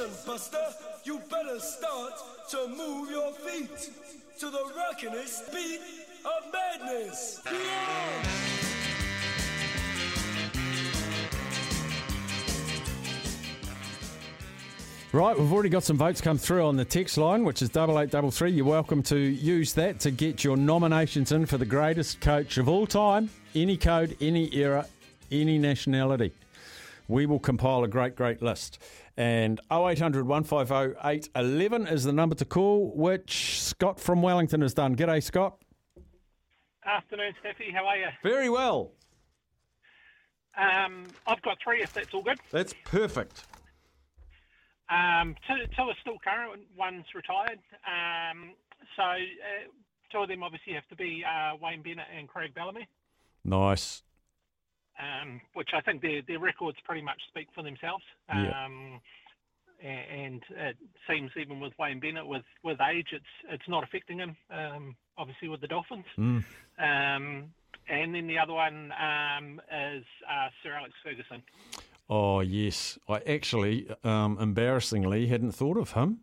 Listen, Buster, you better start to move your feet to the rockinest beat of madness. Right, we've already got some votes come through on the text line, which is double eight double three. You're welcome to use that to get your nominations in for the greatest coach of all time, any code, any era, any nationality. We will compile a great, great list. And 0800 150 811 is the number to call, which Scott from Wellington has done. G'day, Scott. Afternoon, Steffi. How are you? Very well. Um, I've got three, if that's all good. That's perfect. Um, two, two are still current. One's retired. Um, so uh, two of them obviously have to be uh, Wayne Bennett and Craig Bellamy, Nice. Um, which I think their their records pretty much speak for themselves. Yeah. Um, and it seems even with Wayne Bennett, with, with age, it's it's not affecting him. Um, obviously with the Dolphins. Mm. Um, and then the other one um, is uh, Sir Alex Ferguson. Oh, yes. I actually, um, embarrassingly, hadn't thought of him,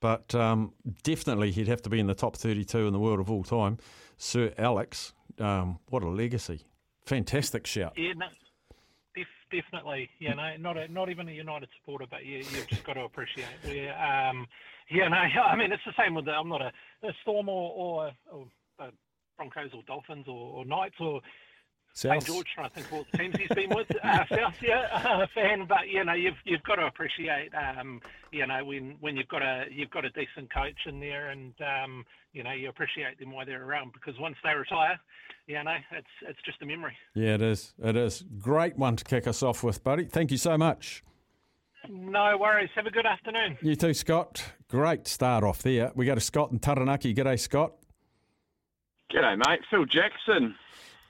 but um, definitely he'd have to be in the top 32 in the world of all time. Sir Alex, um, what a legacy. Fantastic shout. Yeah, no, def, definitely. You know, not a, not even a United supporter, but you, you've just got to appreciate. We, um, yeah, no, I mean it's the same with the, I'm not a, a Storm or, or, or uh, Broncos or Dolphins or, or Knights or St George. I think of all the teams he's been with. Uh, South, yeah, uh, fan, but you know you've you've got to appreciate. Um, you know when when you've got a you've got a decent coach in there, and um, you know you appreciate them while they're around because once they retire, you know it's it's just a memory. Yeah, it is. It is. Great one to kick us off with, buddy. Thank you so much. No worries. Have a good afternoon. You too, Scott. Great start off there. We go to Scott and Taranaki. G'day, Scott. G'day, mate. Phil Jackson.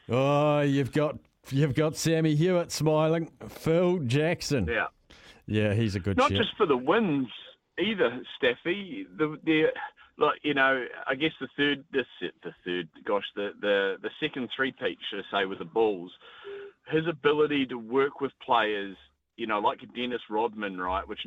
Oh, you've got you've got Sammy Hewitt smiling. Phil Jackson. Yeah. Yeah, he's a good Not shout. just for the wins either, Steffi. The the like you know, I guess the third, the the third, gosh, the the the second three peat, should I say, with the Bulls. His ability to work with players, you know, like Dennis Rodman, right, which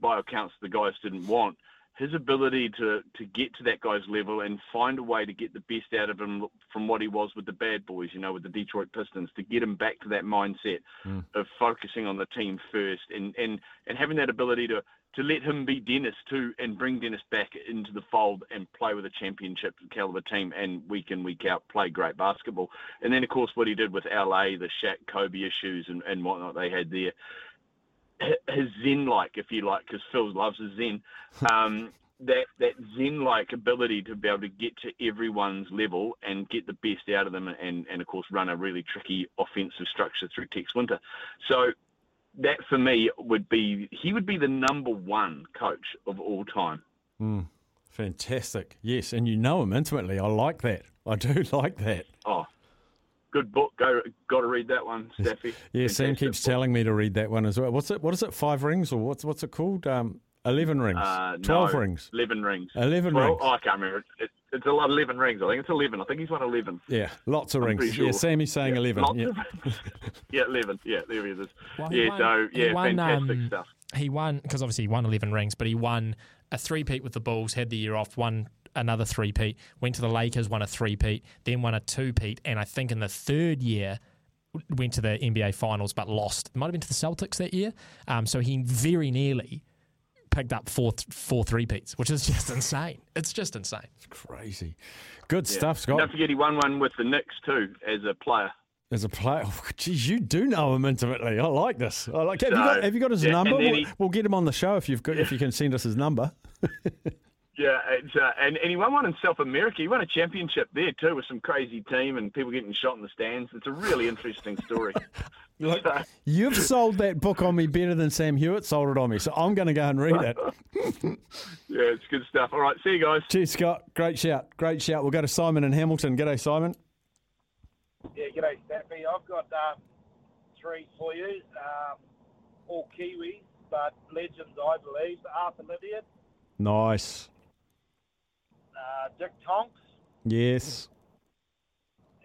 by accounts the guys didn't want. His ability to to get to that guy's level and find a way to get the best out of him from what he was with the bad boys, you know, with the Detroit Pistons, to get him back to that mindset Mm. of focusing on the team first and, and, and having that ability to, to let him be Dennis too and bring Dennis back into the fold and play with a championship caliber team and week in, week out play great basketball. And then, of course, what he did with LA, the Shaq Kobe issues and, and whatnot they had there. His zen like, if you like, because Phil loves his zen. Um, that that zen like ability to be able to get to everyone's level and get the best out of them and, and of course run a really tricky offensive structure through Tex Winter. So that for me would be he would be the number one coach of all time. Mm, fantastic. Yes, and you know him intimately. I like that. I do like that. Oh, good book. Go got to read that one, Steffi. Yeah, Sam keeps book. telling me to read that one as well. What's it? What is it? Five rings or what's what's it called? Um, eleven rings. Uh, Twelve no, rings. Eleven rings. Eleven Well, rings. oh, I can't remember. It, it's a lot of eleven rings. I think it's eleven. I think he's won eleven. Yeah, lots of I'm rings. pretty Yeah, sure. Sammy's saying Yeah, eleven. Yeah. yeah, eleven. Yeah, there he is. Well, he yeah, won- so yeah, won, fantastic um, stuff. He won because obviously he won 11 rings, but he won a three-peat with the Bulls, had the year off, won another three-peat, went to the Lakers, won a three-peat, then won a two-peat, and I think in the third year went to the NBA Finals but lost. It might have been to the Celtics that year. Um, so he very nearly picked up four four four three-peats, which is just insane. It's just insane. It's crazy. Good Yeah. stuff, Scott. Don't forget he won one with the Knicks too as a player. As a player, oh, geez, you do know him intimately. I like this. I like. Have you got? Have you got his yeah, number? We'll, he- we'll get him on the show if you've got. If you can send us his number. Yeah, it's, uh, and, and he won one in South America. He won a championship there too with some crazy team and people getting shot in the stands. It's a really interesting story. Look, So- you've sold that book on me better than Sam Hewitt sold it on me, so I'm going to go and read it. yeah, it's good stuff. All right, see you guys. Cheers, Scott. Great shout. Great shout. We'll go to Simon in Hamilton. G'day, Simon. Yeah, g'day, Staffy. I've got um, three for you. Um, all Kiwis, but legends, I believe. Arthur Lydiard, Nice. Uh, Dick Tonks, Yes.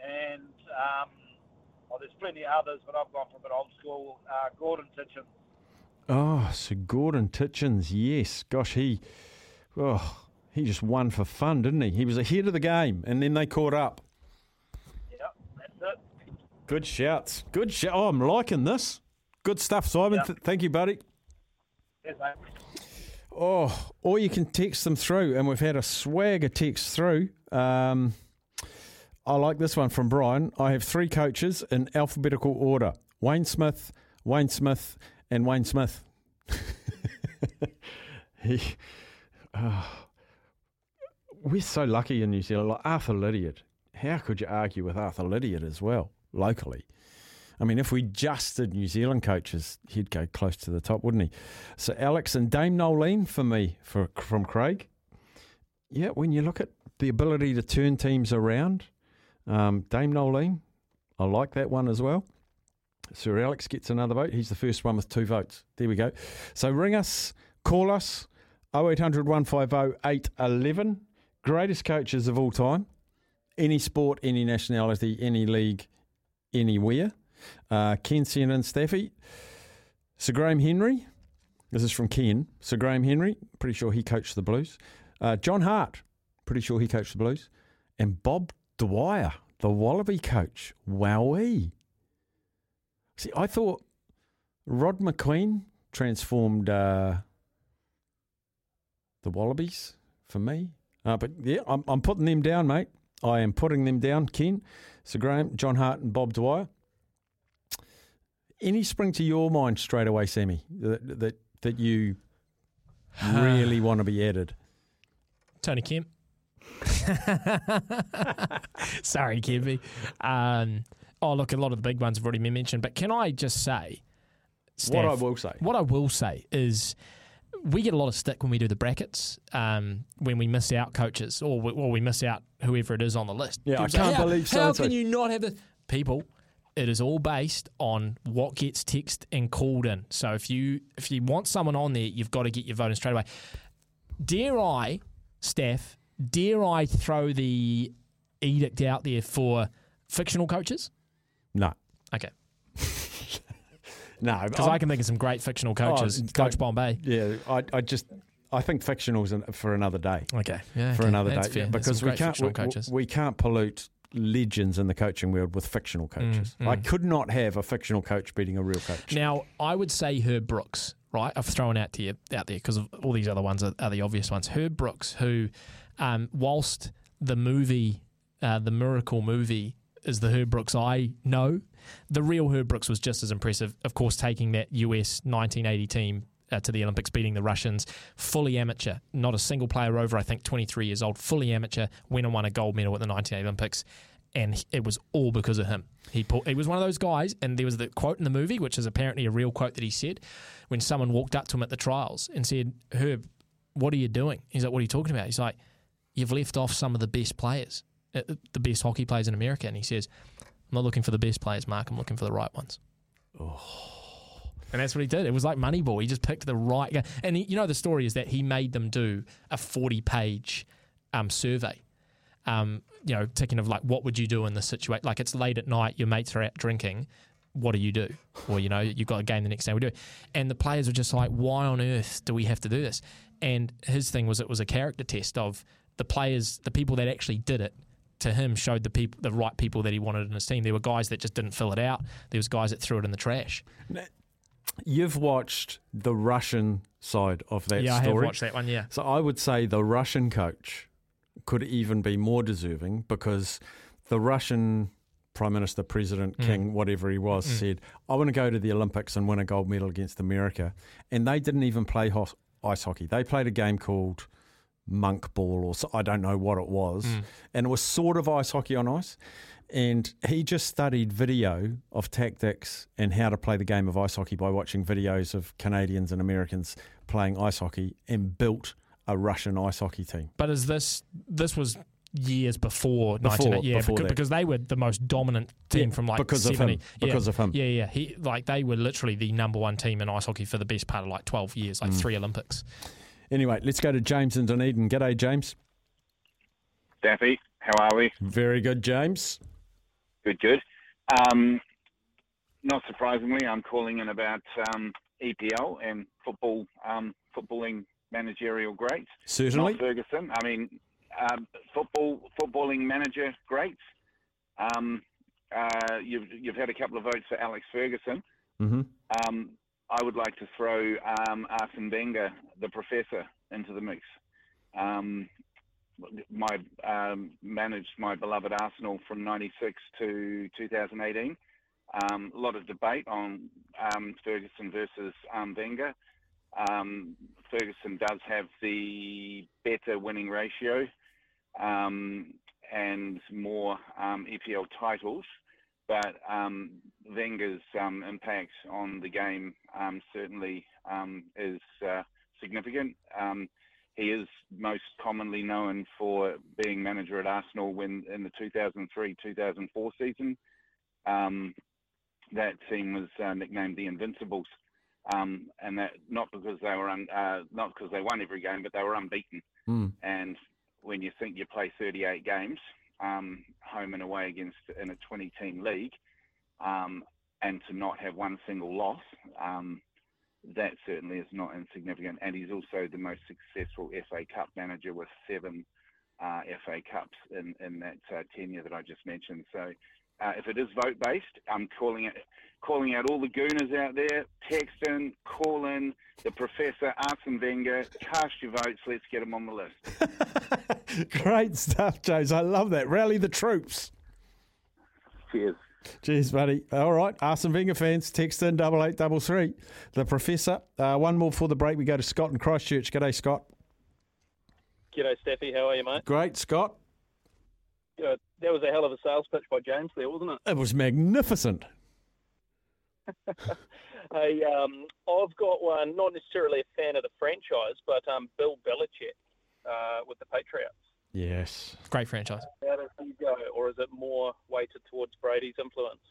and um, well, there's plenty of others, but I've gone from an old school. Uh, Gordon Tietjens. Oh, so Gordon Tietjens, yes. Gosh, he, oh, he just won for fun, didn't he? He was ahead of the game, and then they caught up. Yep, that's it. Good shouts. Good shout. Oh, I'm liking this. Good stuff, Simon. Yeah. Th- thank you, buddy. Yes, mate. Oh, or you can text them through, and we've had a swag of text through. Um, I like this one from Brian. I have three coaches in alphabetical order: Wayne Smith, Wayne Smith, and Wayne Smith. he, oh, we're so lucky in New Zealand. Like Arthur Lydiard, how could you argue with Arthur Lydiard as well locally? I mean, if we just did New Zealand coaches, he'd go close to the top, wouldn't he? So Alex and Dame Noeline for me, for from Craig. Yeah, when you look at the ability to turn teams around, um, Dame Noeline, I like that one as well. Sir Alex gets another vote. He's the first one with two votes. There we go. So ring us, call us, 0800 150 811. Greatest coaches of all time. Any sport, any nationality, any league, anywhere. Uh, Ken Sen and Staffy. Sir Graham Henry. This is from Ken. Sir Graham Henry. Pretty sure he coached the Blues. Uh, John Hart. Pretty sure he coached the Blues. And Bob Dwyer, the Wallaby coach. Wowee. See, I thought Rod Macqueen transformed uh, the Wallabies for me. Uh, but yeah, I'm, I'm putting them down, mate. I am putting them down, Ken. Sir Graham, John Hart, and Bob Dwyer. Any spring to your mind straight away, Sammy, that that, that you really want to be added? Tony Kemp. Sorry, Kempy. Um, oh, look, a lot of the big ones have already been mentioned, but can I just say, what I will say. what I will say is we get a lot of stick when we do the brackets, um, when we miss out coaches or we, or we miss out whoever it is on the list. Yeah, I People say, can't how, believe How so-and-so." can you not have the people? It is all based on what gets texted and called in. So if you if you want someone on there, you've got to get your vote in straight away. Dare I, Steph? Dare I throw the edict out there for fictional coaches? No, Okay, no, because I can think of some great fictional coaches. Oh, Coach Bombay. Yeah, I, I just I think fictional's an, for another day. Okay, yeah, For okay. another That's day, fair. because we can't we, we can't pollute legends in the coaching world with fictional coaches. Mm, I mm. could not have a fictional coach beating a real coach. Now, I would say Herb Brooks, right? I've thrown out to you out there because all these other ones are, are the obvious ones. Herb Brooks, who, um, whilst the movie, uh, the Miracle movie, is the Herb Brooks I know, the real Herb Brooks was just as impressive. Of course, taking that US 1980 team. Uh, to the Olympics, beating the Russians, fully amateur, not a single player over, I think, 23 years old, fully amateur, went and won a gold medal at the 1980 Olympics and it was all because of him. He pulled, he was one of those guys, and there was the quote in the movie, which is apparently a real quote that he said when someone walked up to him at the trials and said, "Herb, what are you doing?" He's like, "What are you talking about?" He's like, "You've left off some of the best players, uh, the best hockey players in America." And he says, "I'm not looking for the best players, Mark. I'm looking for the right ones." And that's what he did. It was like Moneyball. He just picked the right guy. And he, you know, the story is that he made them do a 40 page um, survey um, you know, ticking of like, what would you do in this situation? Like, it's late at night, your mates are out drinking. What do you do? Or, you know, you've got a game the next day. We do it. And the players were just like, why on earth do we have to do this? And his thing was it was a character test of the players, the people that actually did it. To him, showed the people, the right people that he wanted in his team. There were guys that just didn't fill it out. There was guys that threw it in the trash. You've watched the Russian side of that story. yeah, I have watched that one. Yeah, So I would say the Russian coach could even be more deserving because the Russian Prime Minister, President, Mm. King, whatever he was, said, I want to go to the Olympics and win a gold medal against America. And they didn't even play hos- ice hockey. They played a game called monk ball or so, I don't know what it was. Mm. And it was sort of ice hockey on ice. And he just studied video of tactics and how to play the game of ice hockey by watching videos of Canadians and Americans playing ice hockey and built a Russian ice hockey team. But is this this was years before, Before- 19, yeah, before because, because they were the most dominant team Yeah, from like because of 70. him. Yeah. Because of him. Yeah, yeah. He like they were literally the number one team in ice hockey for the best part of like 12 years, Mm. like three Olympics. Anyway, let's go to James in Dunedin. G'day, James. Daffy, how are we? Very good, James. Good, good. Um, not surprisingly, I'm calling in about um, EPL and football um, footballing managerial greats. Certainly. Not Ferguson. I mean, um, football footballing manager greats. Um, uh, you've you've had a couple of votes for Alex Ferguson. hmm Um, I would like to throw um, Arsene Wenger, the professor, into the mix. Um, my um, managed my beloved Arsenal from '96 to 2018. Um, a lot of debate on um, Ferguson versus um, Wenger. Um, Ferguson does have the better winning ratio um, and more um, EPL titles, but um, Wenger's um, impact on the game um, certainly um, is uh, significant. Um, he is most commonly known for being manager at Arsenal when in the 2003-2004 season. Um, that team was uh, nicknamed the Invincibles, um, and that not because they were un, uh, not because they won every game, but they were unbeaten. Mm. And when you think you play 38 games, um, home and away against in a 20-team league, um, and to not have one single loss, um, that certainly is not insignificant. And he's also the most successful FA Cup manager with seven uh, FA Cups in, in that uh, tenure that I just mentioned. So uh, if it is vote based, I'm calling it, calling out all the gooners out there. Text in, call in, the professor, Arsene Wenger, cast your votes. Let's get him on the list. Great stuff, James. I love that. Rally the troops. Cheers. Cheers, buddy. All right, Arsene Wenger fans, text in double eight double three. The professor. Uh, one more for the break. We go to Scott in Christchurch. G'day, Scott. G'day, Steffi. How are you, mate? Great, Scott. Good. That was a hell of a sales pitch by James there, wasn't it? It was magnificent. Hey, um, I've got one, not necessarily a fan of the franchise, but um, Bill Belichick uh, with the Patriots. Yes. Great franchise. How does he go, or is it more weighted towards Brady's influence?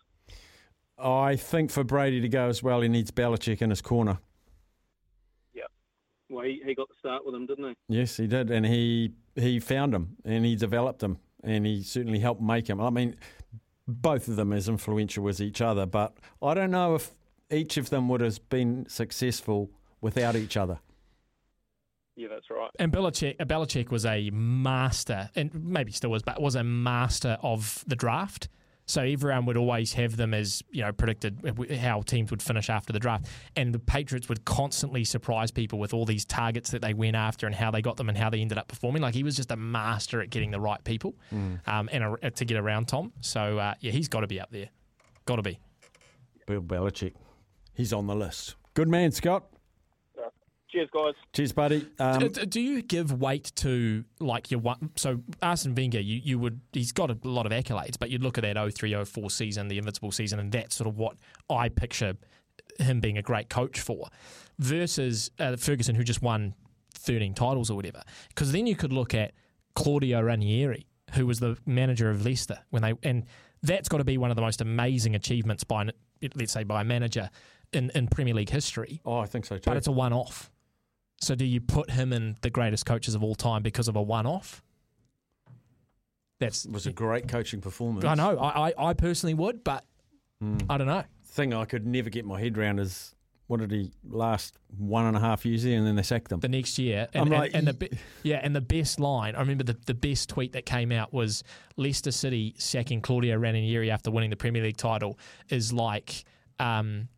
I think for Brady to go as well, he needs Belichick in his corner. Yeah. Well, he, he got the start with him, didn't he? Yes, he did, and he he found him, and he developed him, and he certainly helped make him. I mean, both of them as influential as each other, but I don't know if each of them would have been successful without each other. Yeah, that's right. And Belichick, uh, Belichick was a master, and maybe still was, but was a master of the draft. So everyone would always have them as you know predicted how teams would finish after the draft, and the Patriots would constantly surprise people with all these targets that they went after and how they got them and how they ended up performing. Like he was just a master at getting the right people, um, and a, to get around Tom. So uh, yeah, he's got to be up there. Got to be. Bill Belichick, he's on the list. Good man, Scott. Cheers, guys. Cheers, buddy. Um, do, do you give weight to like your one? So Arsene Wenger, you, you would he's got a lot of accolades, but you'd look at that 03 04 season, the invincible season, and that's sort of what I picture him being a great coach for, versus uh, Ferguson, who just won 13 titles or whatever. Because then you could look at Claudio Ranieri, who was the manager of Leicester when they and that's got to be one of the most amazing achievements by let's say by a manager in, in Premier League history. oh, I think so too. But it's a one off. So do you put him in the greatest coaches of all time because of a one off? That's it was a great coaching performance. I know. I, I, I personally would, but I don't know. Thing I could never get my head around is what did he last one and a half years there, and then they sacked him. The next year, and, I'm and, like, and the be- yeah, and the best line. I remember the, the best tweet that came out was Leicester City sacking Claudio Ranieri after winning the Premier League title is like um,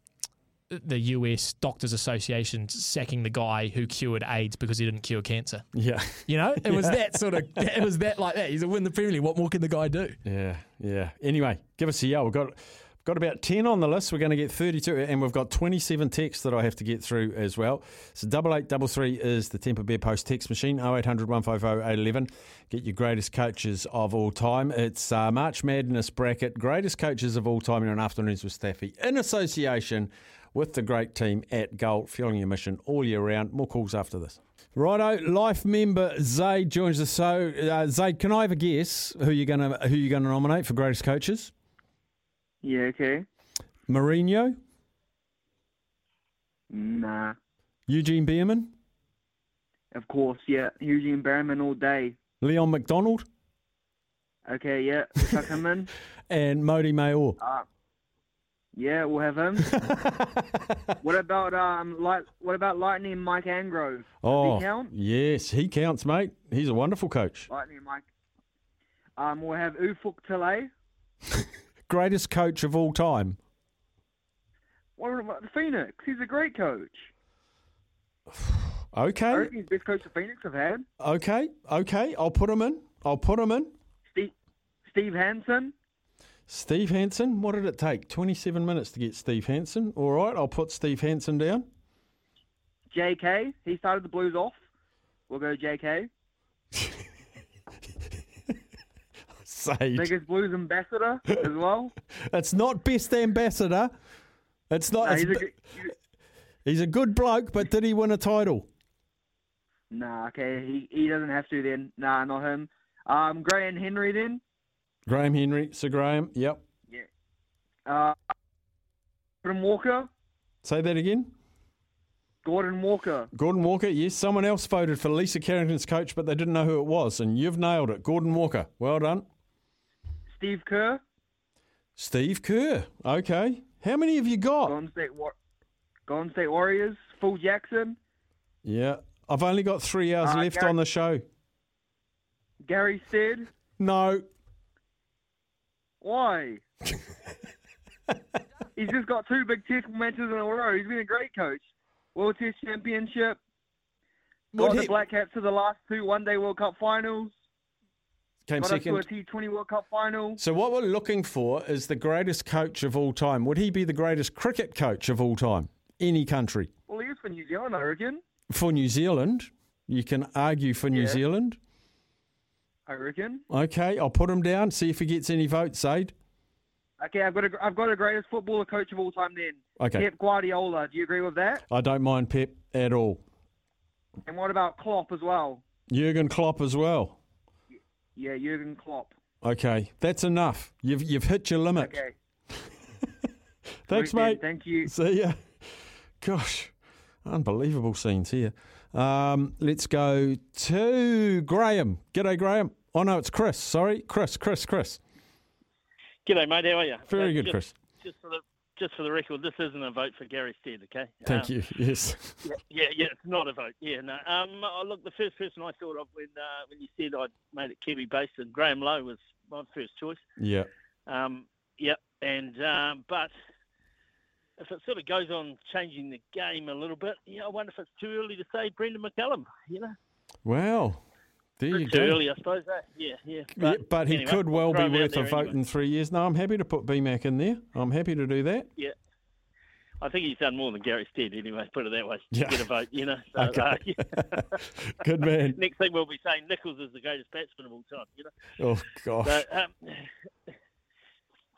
the US Doctors Association sacking the guy who cured AIDS because he didn't cure cancer. yeah, You know, it was that sort of. It was that like that. He's a win the Premier League. What more can the guy do? yeah, yeah. Anyway, give us a yell. We've got got about ten on the list. We're going to get thirty-two, and we've got twenty-seven texts that I have to get through as well. So double eight double three is the Temper Bear Post text machine. 0800 150 811. Get your greatest coaches of all time. It's uh, March Madness bracket. Greatest coaches of all time in an afternoons with Staffy in association with the great team at Gold, fueling your mission all year round. More calls after this. Righto, life member Zaid joins us. So, uh, Zaid, can I have a guess who you're gonna who you're gonna nominate for greatest coaches? Yeah, okay. Mourinho, Nah. Eugene Bareman, Of course, yeah. Eugene Bareman all day. Leon MacDonald, Okay, yeah. I come in, and Modi Mayor. uh, Yeah, we'll have him. what about um, light, what about Lightning Mike Angrove? Does Oh, he count? yes, he counts, mate. He's a wonderful coach. Lightning Mike. Um, we'll have Ufuk Talay. Greatest coach of all time. What about the Phoenix? He's a great coach. I Okay, reckon he's the best coach the Phoenix have had. okay, okay. I'll put him in. I'll put him in. Steve, Steve Hansen. Steve Hansen. What did it take? 27 minutes to get Steve Hansen. All right, I'll put Steve Hansen down. JK. He started the Blues off. We'll go JK. Sage. Biggest Blues ambassador as well. It's not best ambassador. It's not. No, it's he's, a, b- good- he's- he's a good bloke, but did he win a title? nah, okay. He, he doesn't have to then. Nah, not him. Um, Graham Henry then. Graham Henry, Sir Graham. Yep. Uh, Gordon Walker. Say that again. Gordon Walker. Gordon Walker. Yes, someone else voted for Lisa Carrington's coach, but they didn't know who it was, and you've nailed it. Gordon Walker. Well done. Steve Kerr. Steve Kerr. Okay. How many have you got? Golden State War- Golden State Warriors. Phil Jackson. Yeah. I've only got three hours Uh, left Gary- on the show. Gary Stead. No. Why? He's just got two big test matches in a row. He's been a great coach. World Test Championship. Got he- the Black Caps to the last two One Day World Cup finals. Came got second. to a T20 World Cup final. So what we're looking for is the greatest coach of all time. Would he be the greatest cricket coach of all time? Any country. Well, he is for New Zealand, I reckon. For New Zealand, you can argue for New Yeah. Zealand. I reckon. Okay, I'll put him down. See if he gets any votes, Aid. Okay, I've got a, I've got a greatest footballer coach of all time. Then Okay. Pep Guardiola. Do you agree with that? I don't mind Pep at all. And what about Klopp as well? Jurgen Klopp as well. Yeah, Jurgen Klopp. Okay, that's enough. You've you've hit your limit. Okay. Thanks, then. mate. Thank you. See ya. Gosh, unbelievable scenes here. Um, let's go to Graham. G'day, Graham. Oh no, it's Chris. Sorry, Chris. Chris. Chris. G'day, mate. How are you? Very Uh, good, just, Chris. Just for the just for the record, this isn't a vote for Gary Stead, okay? Thank Um, you. Yes. Yeah, yeah, yeah, it's not a vote. Yeah, no. Um, oh, look, the first person I thought of when uh, when you said I'd made it Kiwi based, and Graham Lowe was my first choice. Yeah. Um, yep, and um, but if it sort of goes on changing the game a little bit, yeah, I wonder if it's too early to say Brendon McCullum. You know, Well, there you too go. early, I suppose. Eh? Yeah, yeah. Yeah, but he anyway, could well be worth a vote anyway. in three years. No, I'm happy to put BMAC in there. I'm happy to do that. Yeah. I think he's done more than Gary Stead anyway, put it that way. Yeah. Get a vote, you know. So, Okay. uh, yeah. Good man. Next thing we'll be saying Nicholls is the greatest batsman of all time, you know. Oh gosh. So, um,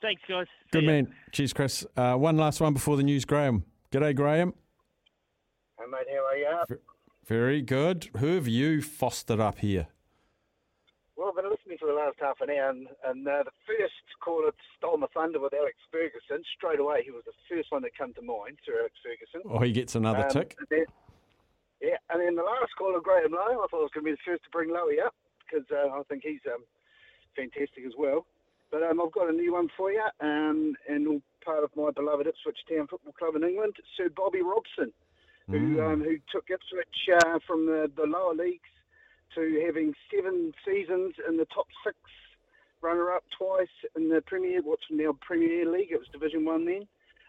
thanks, guys. Good See ya. man. Cheers, Chris. Uh, one last one before the news, Graham. G'day, Graham. Hey, mate, how are you? Very good. Who have you fostered up here? Well, I've been listening for the last half an hour, and, and uh, the first caller stole my thunder with Alex Ferguson. Straight away, he was the first one that come to mind, Sir Alex Ferguson. Oh, he gets another Um, tick. and then- yeah, and then the last caller, Graham Lowe, I thought I was going to be the first to bring Lowe up because uh, I think he's um, fantastic as well. But um, I've got a new one for you, um, and all part of my beloved Ipswich Town Football Club in England, Sir Bobby Robson, who um, who took Ipswich uh, from the, the lower leagues to having seven seasons in the top six, runner-up twice in the Premier, what's now Premier League. It was Division One then,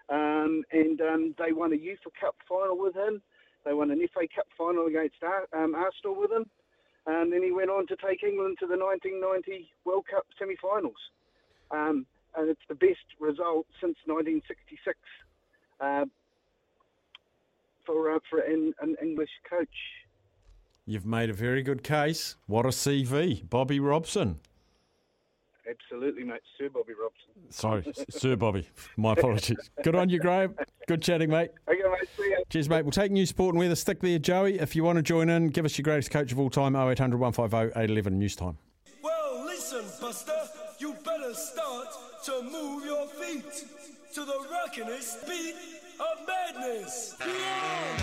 um, and um, they won a UEFA Cup final with him. They won an FA Cup final against Ar- um, Arsenal with him. And then he went on to take England to the 1990 World Cup semi-finals. Um, and it's the best result since 1966 uh, for uh, for an, an English coach. You've made a very good case. What a CV. Bobby Robson. Absolutely, mate. Sir Bobby Robson. Sorry, Sir Bobby. My apologies. Good on you, Graham. Good chatting, mate. Okay, mate. See ya. Cheers, mate. We'll take news, sport, and weather. Stick there, Joey. If you want to join in, give us your greatest coach of all time, 0800 150 811 news time. Rockin'est beat of madness. Yeah!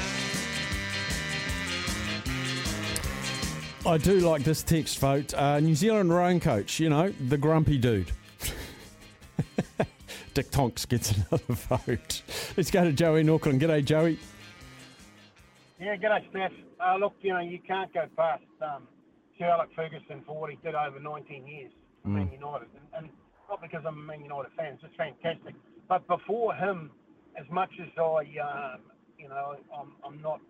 I do like this text vote. Uh, New Zealand rowing coach, you know, the grumpy dude. Dick Tonks gets another vote. Let's go to Joey in Auckland. G'day, Joey. Yeah, g'day, Steph. Uh, look, you know, you can't go past um, Sir Alex Ferguson for what he did over 19 years for Mm. Man United. And, and not because I'm a Man United fan, it's just fantastic. But before him, as much as I, um, you know, I'm, I'm not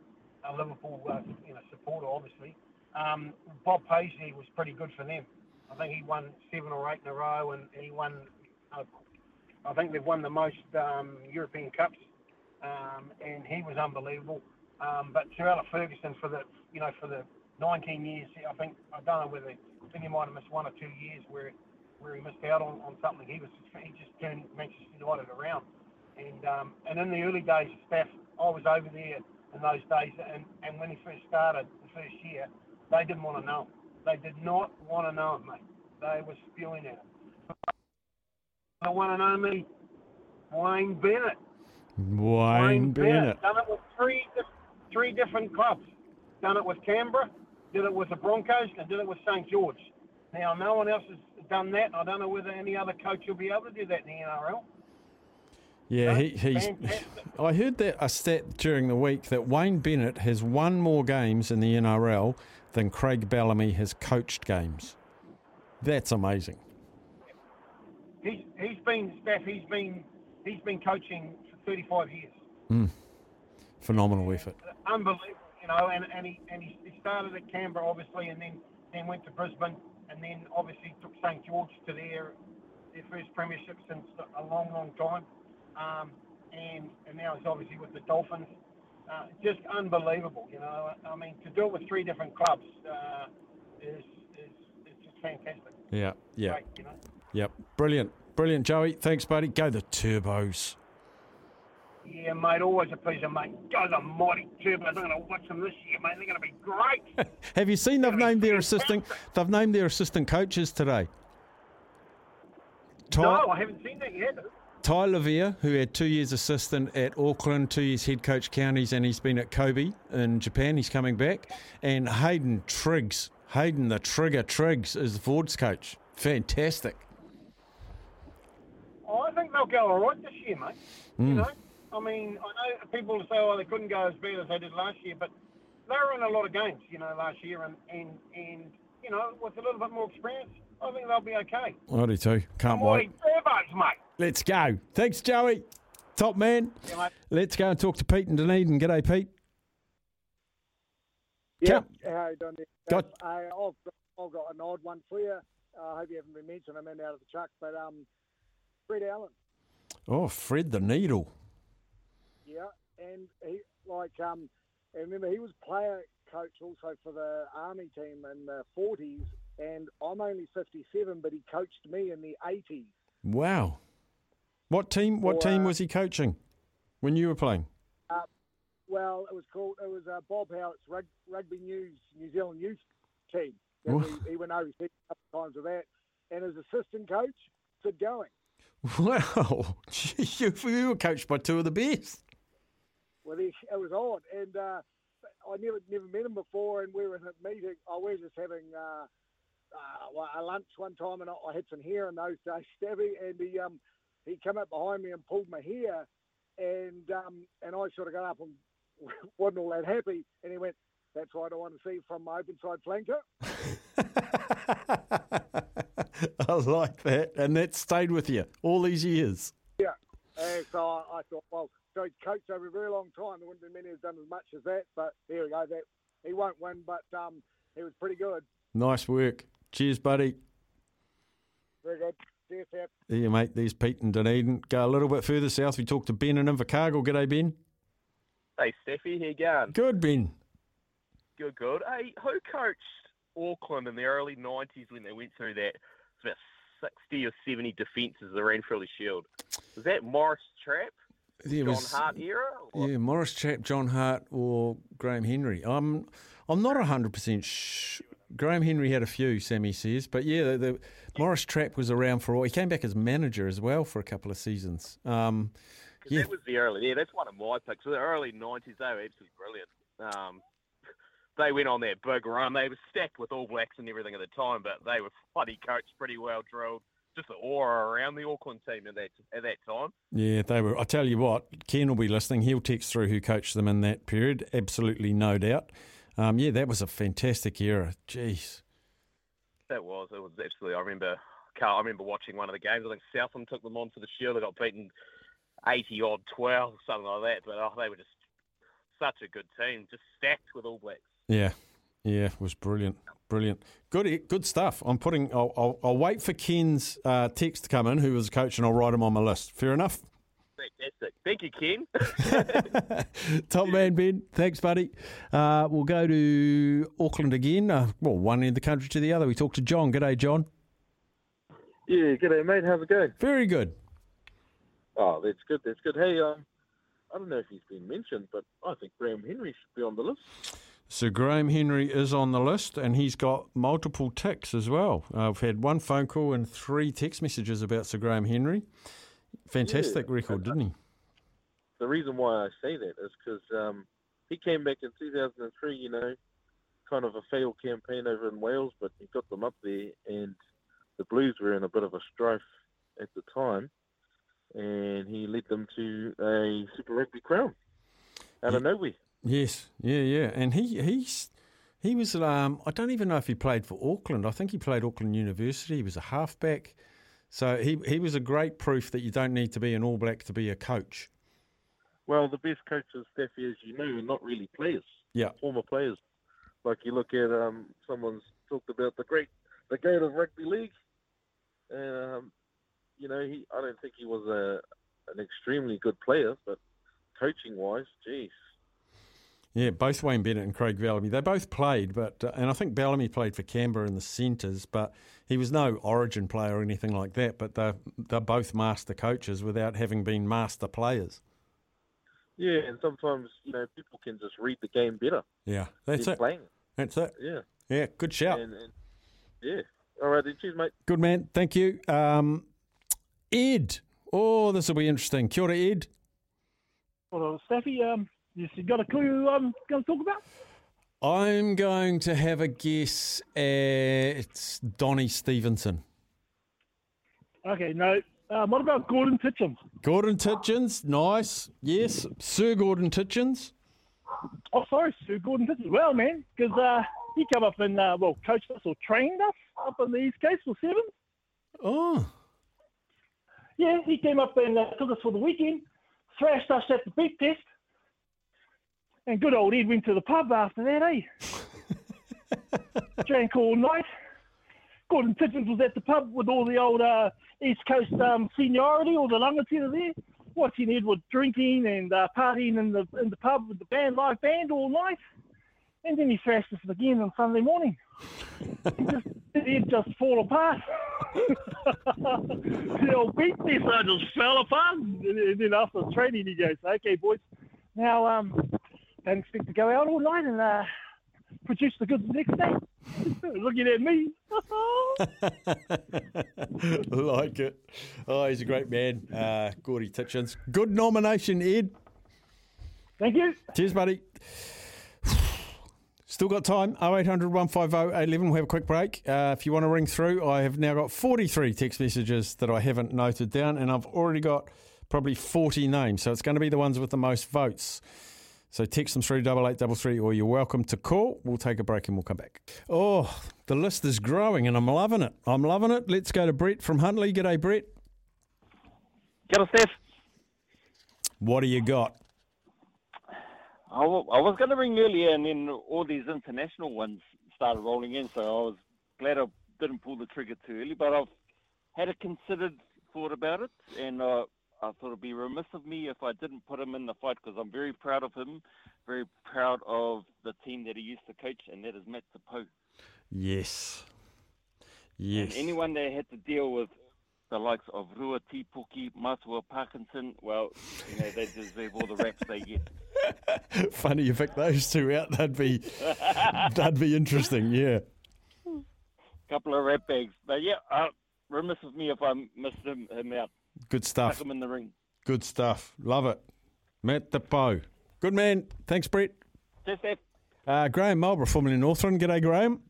a Liverpool, uh, you know, supporter, obviously, um, Bob Paisley was pretty good for them. I think he won seven or eight in a row, and he won, uh, I think they've won the most um, European Cups, um, and he was unbelievable. Um, but Sir Alex Ferguson for the you know for the 19 years, I think I don't know whether I think he might have missed one or two years where where he missed out on, on something. He was he just turned Manchester United around, and um, and in the early days, Steph, I was over there in those days, and, and when he first started the first year, they didn't want to know him. They did not want to know him, mate. They were spewing at him. The one and only Wayne Bennett. Wayne Bennett. Done it with three three different clubs. Done it with Canberra, did it with the Broncos, and did it with St George. Now, no one else has done that. I don't know whether any other coach will be able to do that in the NRL. Yeah, he, he's. Fantastic. I heard that a stat during the week that Wayne Bennett has won more games in the NRL than Craig Bellamy has coached games. That's amazing. He's he's been Steph. He's been he's been coaching for 35 years. Mm. Phenomenal effort. Unbelievable, you know. And, and he and he, he started at Canberra obviously, and then then went to Brisbane, and then obviously took St George to their their first premiership since a long long time. Um, and and now he's obviously with the Dolphins. Uh, just unbelievable, you know. I mean, to do it with three different clubs uh, is is is just fantastic. Yeah, yeah. Great, you know. Yep. Brilliant. Brilliant, Joey. Thanks, buddy. Go the Turbos. Yeah, mate, always a pleasure, mate. Go the mighty Turbos. I'm going to watch them this year, mate. They're going to be great. Have you seen they've named their assistant they've named their assistant coaches today? Ty, no, I haven't seen that yet. Ty Levere, who had two years assistant at Auckland, two years head coach counties, and he's been at Kobe in Japan. He's coming back. And Hayden Triggs, Hayden the Trigger Triggs, is the Fords coach. Fantastic. I think they'll go all right this year, mate. You Mm. know, I mean, I know people say, oh, they couldn't go as bad as they did last year, but they were in a lot of games, you know, last year, and, and, and you know, with a little bit more experience, I think they'll be okay. I do too. Can't Mighty wait. Turbos, mate. Let's go. Thanks, Joey. Top man. Yeah. Let's go and talk to Pete and Dunedin. G'day, Pete. Yeah, Come. how you doing? there? Got- Uh, I've, got, I've got an odd one for you. Uh, I hope you haven't been mentioned. I'm in out of the truck, but um, Fred Allen. Oh, Fred the Needle. Yeah, and he like um, and remember he was player coach also for the army team in the 40s, and I'm only 57, but he coached me in the 80s. Wow. What team? What For, team uh, was he coaching when you were playing? Uh, well, it was called it was uh, Bob Howitt's rug, Rugby News New Zealand youth team. He, he went overseas a couple of times with that, and his assistant coach, Sid Going. Wow, you, you were coached by two of the best. Well, it was odd, and uh, I never never met him before, and we were in a meeting. I was just having uh, uh, a lunch one time, and I, I had some hair in those days, Stabby, and he um, he came up behind me and pulled my hair, and um, and I sort of got up and wasn't all that happy, and he went, "That's what I don't want to see from my open side flanker." I like that, and that stayed with you all these years. Yeah, and so I, I thought, well, so he coached over a very long time. There wouldn't be many who've done as much as that, but there we go. That he won't win, but um, he was pretty good. Nice work. Cheers, buddy. Very good. Cheers, Seth. There you mate. There's Pete and Dunedin. Go a little bit further south. We talked to Ben in Invercargill. G'day, Ben. Hey, Steffi, how you going? Good, Ben. Good, good. Hey, who coached Auckland in the early 90s when they went through that? It's about 60 or 70 defences of the Ranfurly Shield. Was that Maurice Trapp? There John was- Hart era? or- Yeah, Maurice Trapp, John Hart, or Graham Henry. I'm, I'm not hundred percent. Sh- Graham Henry had a few, Sammy says, but yeah, the, the Maurice Trapp was around for a while. He came back as manager as well for a couple of seasons. Um, yeah, That was the early, yeah, that's one of my picks. The early 90s, they were absolutely brilliant. Um, they went on that big run. They were stacked with All Blacks and everything at the time, but they were bloody coached, pretty well drilled. Just the aura around the Auckland team at that at that time. Yeah, they were. I tell you what, Ken will be listening. He'll text through who coached them in that period. Absolutely no doubt. Um, yeah, that was a fantastic era. Jeez. That was. It was absolutely. I remember. Carl, I remember watching one of the games. I think Southland took them on for the Shield. They got beaten eighty odd twelve, something like that. But oh, they were just such a good team, just stacked with All Blacks. Yeah, yeah, it was brilliant, brilliant, good, good stuff. I'm putting. I'll, I'll, I'll wait for Ken's uh, text to come in, who was a coach, and I'll write him on my list. Fair enough. Fantastic. Thank you, Ken. Top man, Ben. Thanks, buddy. Uh, we'll go to Auckland again. Uh, well, one end of the country to the other. We talked to John. G'day, John. Yeah, g'day, mate. How's it going? Very good. Oh, that's good. That's good. Hey, um, I don't know if he's been mentioned, but I think Graham Henry should be on the list. So Graham Henry is on the list, and he's got multiple ticks as well. I've had one phone call and three text messages about Sir Graham Henry. Fantastic Yeah. record, didn't he? The reason why I say that is because um, he came back in 2003, you know, kind of a failed campaign over in Wales, but he got them up there, and the Blues were in a bit of a strife at the time, and he led them to a Super Rugby crown out of nowhere. Yes, yeah, yeah, and he he's he was. Um, I don't even know if he played for Auckland. I think he played Auckland University. He was a halfback, so he he was a great proof that you don't need to be an All Black to be a coach. Well, the best coaches, Steffi, as you know, are not really players. Yeah. Former players. Like you look at um, someone's talked about the great, the goat of rugby league. And, um, you know, he. I don't think he was a an extremely good player, but coaching wise, geez. Yeah, both Wayne Bennett and Craig Bellamy. They both played, but uh, and I think Bellamy played for Canberra in the centres, but he was no Origin player or anything like that. But they're they're both master coaches without having been master players. Yeah, and sometimes you know people can just read the game better. Yeah, that's it. Playing. That's it. Yeah. Yeah, good shout. And, and yeah. All right, then. Cheers, mate. Good man. Thank you. Um, Ed. Oh, this will be interesting. Kia ora, Ed. Well, Staffy, um, you got a clue who I'm going to talk about? I'm going to have a guess at Donny Stevenson. Okay, no. Um, what about Gordon Tietjens? Gordon Tietjens, nice. Yes, Sir Gordon Tietjens. Oh, sorry, Sir Gordon Tietjens. Well, man, because uh, he came up and, uh, well, coached us or trained us up in the East Coast for seven. Oh. Yeah, he came up and uh, took us for the weekend, thrashed us at the beep test. And good old Ed went to the pub after that, eh? Drank all night. Gordon Tietjens was at the pub with all the old uh, East Coast um, seniority, all the Rangatira there, watching Edward drinking and uh, partying in the in the pub with the band, live band all night. And then he thrashed us again on Sunday morning. He just, Ed just fall apart. the old beep test I just fell apart. And then after the training, he goes, "Okay, boys, now um, don't expect to go out all night and uh, produce the goods the next day." Looking at me. like it. Oh, he's a great man, uh, Gordy Tietjens. Good nomination, Ed. Thank you. Cheers, buddy. Still got time. 0800 150 811. We'll have a quick break. Uh, if you want to ring through, I have now got 43 text messages that I haven't noted down, and I've already got probably 40 names. So it's going to be the ones with the most votes. So text them through double eight double three, or you're welcome to call. We'll take a break and we'll come back. Oh, the list is growing, and I'm loving it. I'm loving it. Let's go to Brett from Huntly. G'day, Brett. G'day, Steph. What do you got? I, w- I was going to ring earlier, and then all these international ones started rolling in, so I was glad I didn't pull the trigger too early. But I've had a considered thought about it, and uh, I thought it'd be remiss of me if I didn't put him in the fight because I'm very proud of him, very proud of the team that he used to coach, and that is Matt Sapo. Yes. Yes. And anyone that had to deal with the likes of Rua Tipuki, Matua Parkinson, well, you know, they deserve all the raps they get. Funny you pick those two out. That'd be that'd be interesting. Yeah. couple of rap bags. But yeah, uh, remiss of me if I missed him, him out. Good stuff. Stuck him in the ring. Good stuff. Love it. Matt Depo. Good man. Thanks, Brett. Cheers, Steph. Uh, Graham Marlborough, formerly in Northland. G'day, Graham.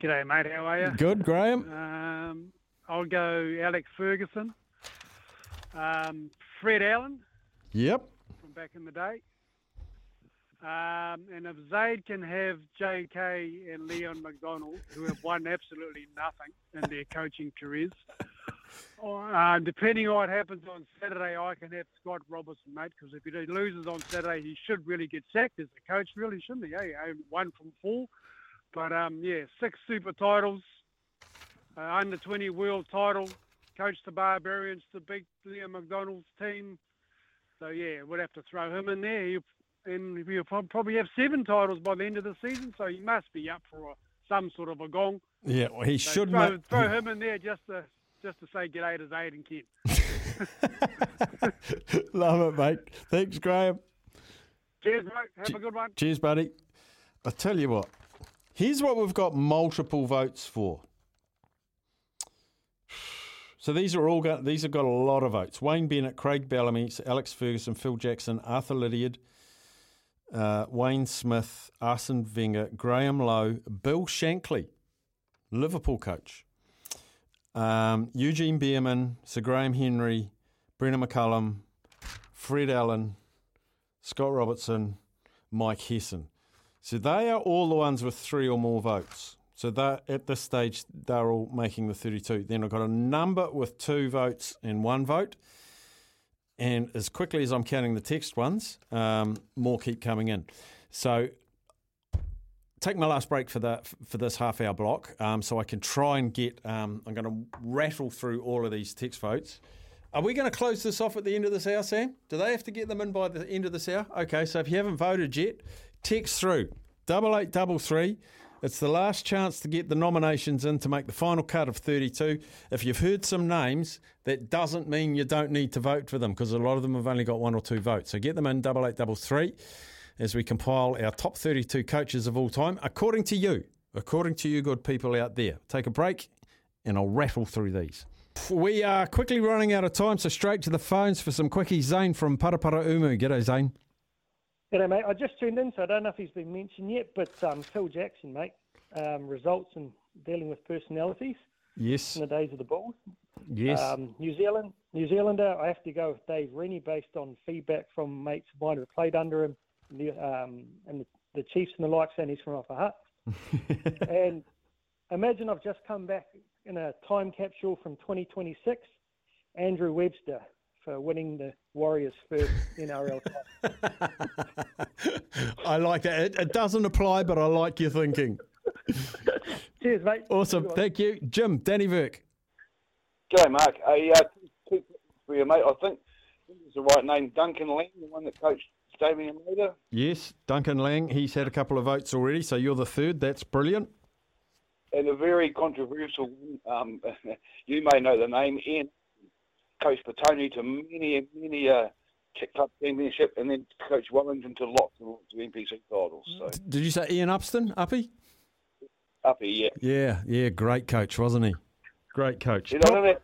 G'day, mate. How are you? Good, Graham. Um, I'll go Alex Ferguson, um, Fred Allen Yep. from back in the day. Um, and if Zaid can have JK and Leon MacDonald, who have won absolutely nothing in their coaching careers, or, uh, depending on what happens on Saturday, I can have Scott Robertson, mate, because if he loses on Saturday, he should really get sacked as a coach, really, shouldn't he? Hey, eh? one from four. But um, yeah, six super titles, uh, under 20 world title, coached the Barbarians to beat Leon MacDonald's team. So yeah, we'll have to throw him in there. He'll, and he'll probably have seven titles by the end of the season. So he must be up for a, some sort of a gong. Yeah, well, he So should throw, make. throw him in there just to just to say g'day to Zaid and Kent. Love it, mate. Thanks, Graham. Cheers, mate. Have a good one. Cheers, buddy. I tell you what, here's what we've got multiple votes for. So these are all got these have got a lot of votes. Wayne Bennett, Craig Bellamy, Alex Ferguson, Phil Jackson, Arthur Lydiard, uh, Wayne Smith, Arsene Wenger, Graham Lowe, Bill Shankly, Liverpool coach, um, Eugene Bareman, Sir Graham Henry, Brendon McCullum, Fred Allen, Scott Robertson, Mike Hesson. So they are all the ones with three or more votes. So that at this stage they're all making the 32. Then I've got a number with two votes and one vote. And as quickly as I'm counting the text ones, um, more keep coming in. So take my last break for the for this half hour block, um, so I can try and get. Um, I'm going to rattle through all of these text votes. Are we going to close this off at the end of this hour, Sam? Do they have to get them in by the end of this hour? Okay, so if you haven't voted yet, text through double eight double three. It's the last chance to get the nominations in to make the final cut of 32. If you've heard some names, that doesn't mean you don't need to vote for them because a lot of them have only got one or two votes. So get them in double eight double three as we compile our top 32 coaches of all time, according to you, according to you good people out there. Take a break and I'll rattle through these. We are quickly running out of time, so straight to the phones for some quickies. Zane from Paraparaumu. G'day, Zane. G'day, mate. I just tuned in, so I don't know if he's been mentioned yet, but um, Phil Jackson, mate, um, results in dealing with personalities Yes. in the days of the Bulls. Yes. Um, New Zealand, New Zealander, I have to go with Dave Rennie based on feedback from mates of mine who played under him, the, um, and the, the Chiefs and the like saying he's from Upper Hutt. and imagine I've just come back in a time capsule from 2026, Andrew Webster for winning the Warriors' first NRL title. I like that. It, it doesn't apply, but I like your thinking. Cheers, mate. Awesome. Thank you. Jim, Dannevirke. G'day, Mark. I, uh, two for you, mate. I think it's the right name. Duncan Laing, the one that coached Stadium later. Yes, Duncan Laing. He's had a couple of votes already, so you're the third. That's brilliant. And a very controversial one. Um, you may know the name. Ian coached Petone to many, many uh, Club championship and then coached Wellington to lots and lots of NPC titles. So, Did you say Ian Upston, Uppy? uppy, yeah. Yeah, yeah, great coach, wasn't he? Great coach. You know,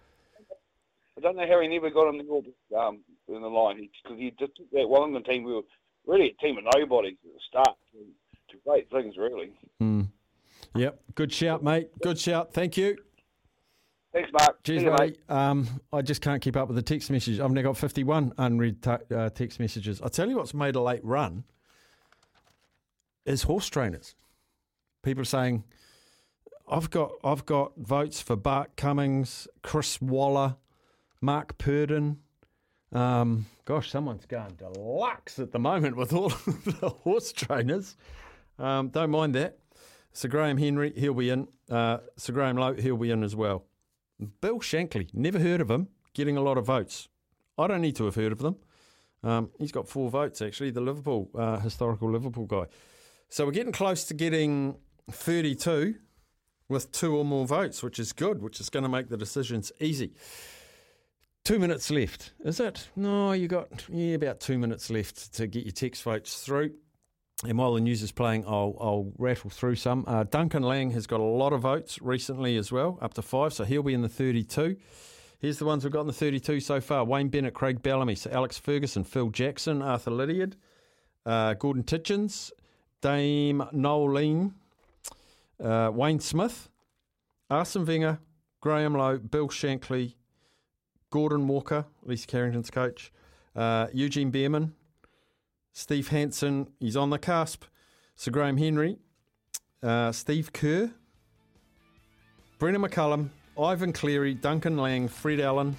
I, don't know, I how he never got on the um, in the line because he just took that Wellington team. We were really a team of nobodies at the start to, to great things, really. Hmm. Yep, good shout, mate. Good shout. Thank you. Thanks, Mark. Cheers, you, mate. Um, I just can't keep up with the text messages. I've now got 51 unread ta- uh, text messages. I'll tell you what's made a late run is horse trainers. People are saying, I've got I've got votes for Bart Cummings, Chris Waller, Mark Purdon. Um, gosh, someone's going deluxe at the moment with all the horse trainers. Um, don't mind that. Sir Graham Henry, he'll be in. Uh, Sir Graham Lowe, he'll be in as well. Bill Shankly, never heard of him, getting a lot of votes. I don't need to have heard of them. Um, he's got four votes, actually, the Liverpool, uh, historical Liverpool guy. So we're getting close to getting 32 with two or more votes, which is good, which is going to make the decisions easy. Two minutes left. Is it? No, you got yeah about two minutes left to get your text votes through. And while the news is playing, I'll, I'll rattle through some. Uh, Duncan Laing has got a lot of votes recently as well, up to five, so he'll be in the 32. Here's the ones we've got in the 32 so far Wayne Bennett, Craig Bellamy, so Alex Ferguson, Phil Jackson, Arthur Lydiard, uh, Gordon Tietjens, Dame Noeline, uh, Wayne Smith, Arsene Wenger, Graham Lowe, Bill Shankly, Gordon Walker, Lisa Carrington's coach, uh, Eugene Bareman, Steve Hansen, he's on the cusp, Sir Graham Henry, uh, Steve Kerr, Brendon McCullum, Ivan Cleary, Duncan Laing, Fred Allen,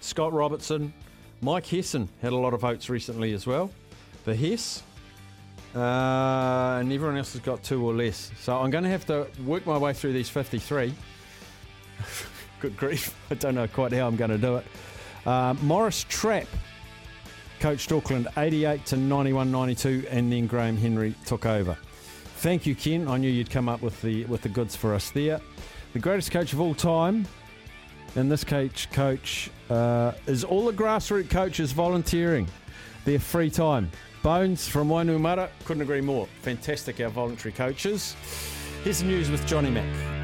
Scott Robertson, Mike Hesson had a lot of votes recently as well. The Hess. Uh, and everyone else has got two or less. So I'm going to have to work my way through these 53. Good grief. I don't know quite how I'm going to do it. Uh, Maurice Trapp coached Auckland 88 to 91 92, and then Graham Henry took over. Thank you, Ken. I knew you'd come up with the with the goods for us there. The greatest coach of all time, and this coach coach uh, is all the grassroots coaches volunteering their free time. Bones from Wainuiomata, couldn't agree more. Fantastic, our voluntary coaches. Here's the news with Johnny Mack.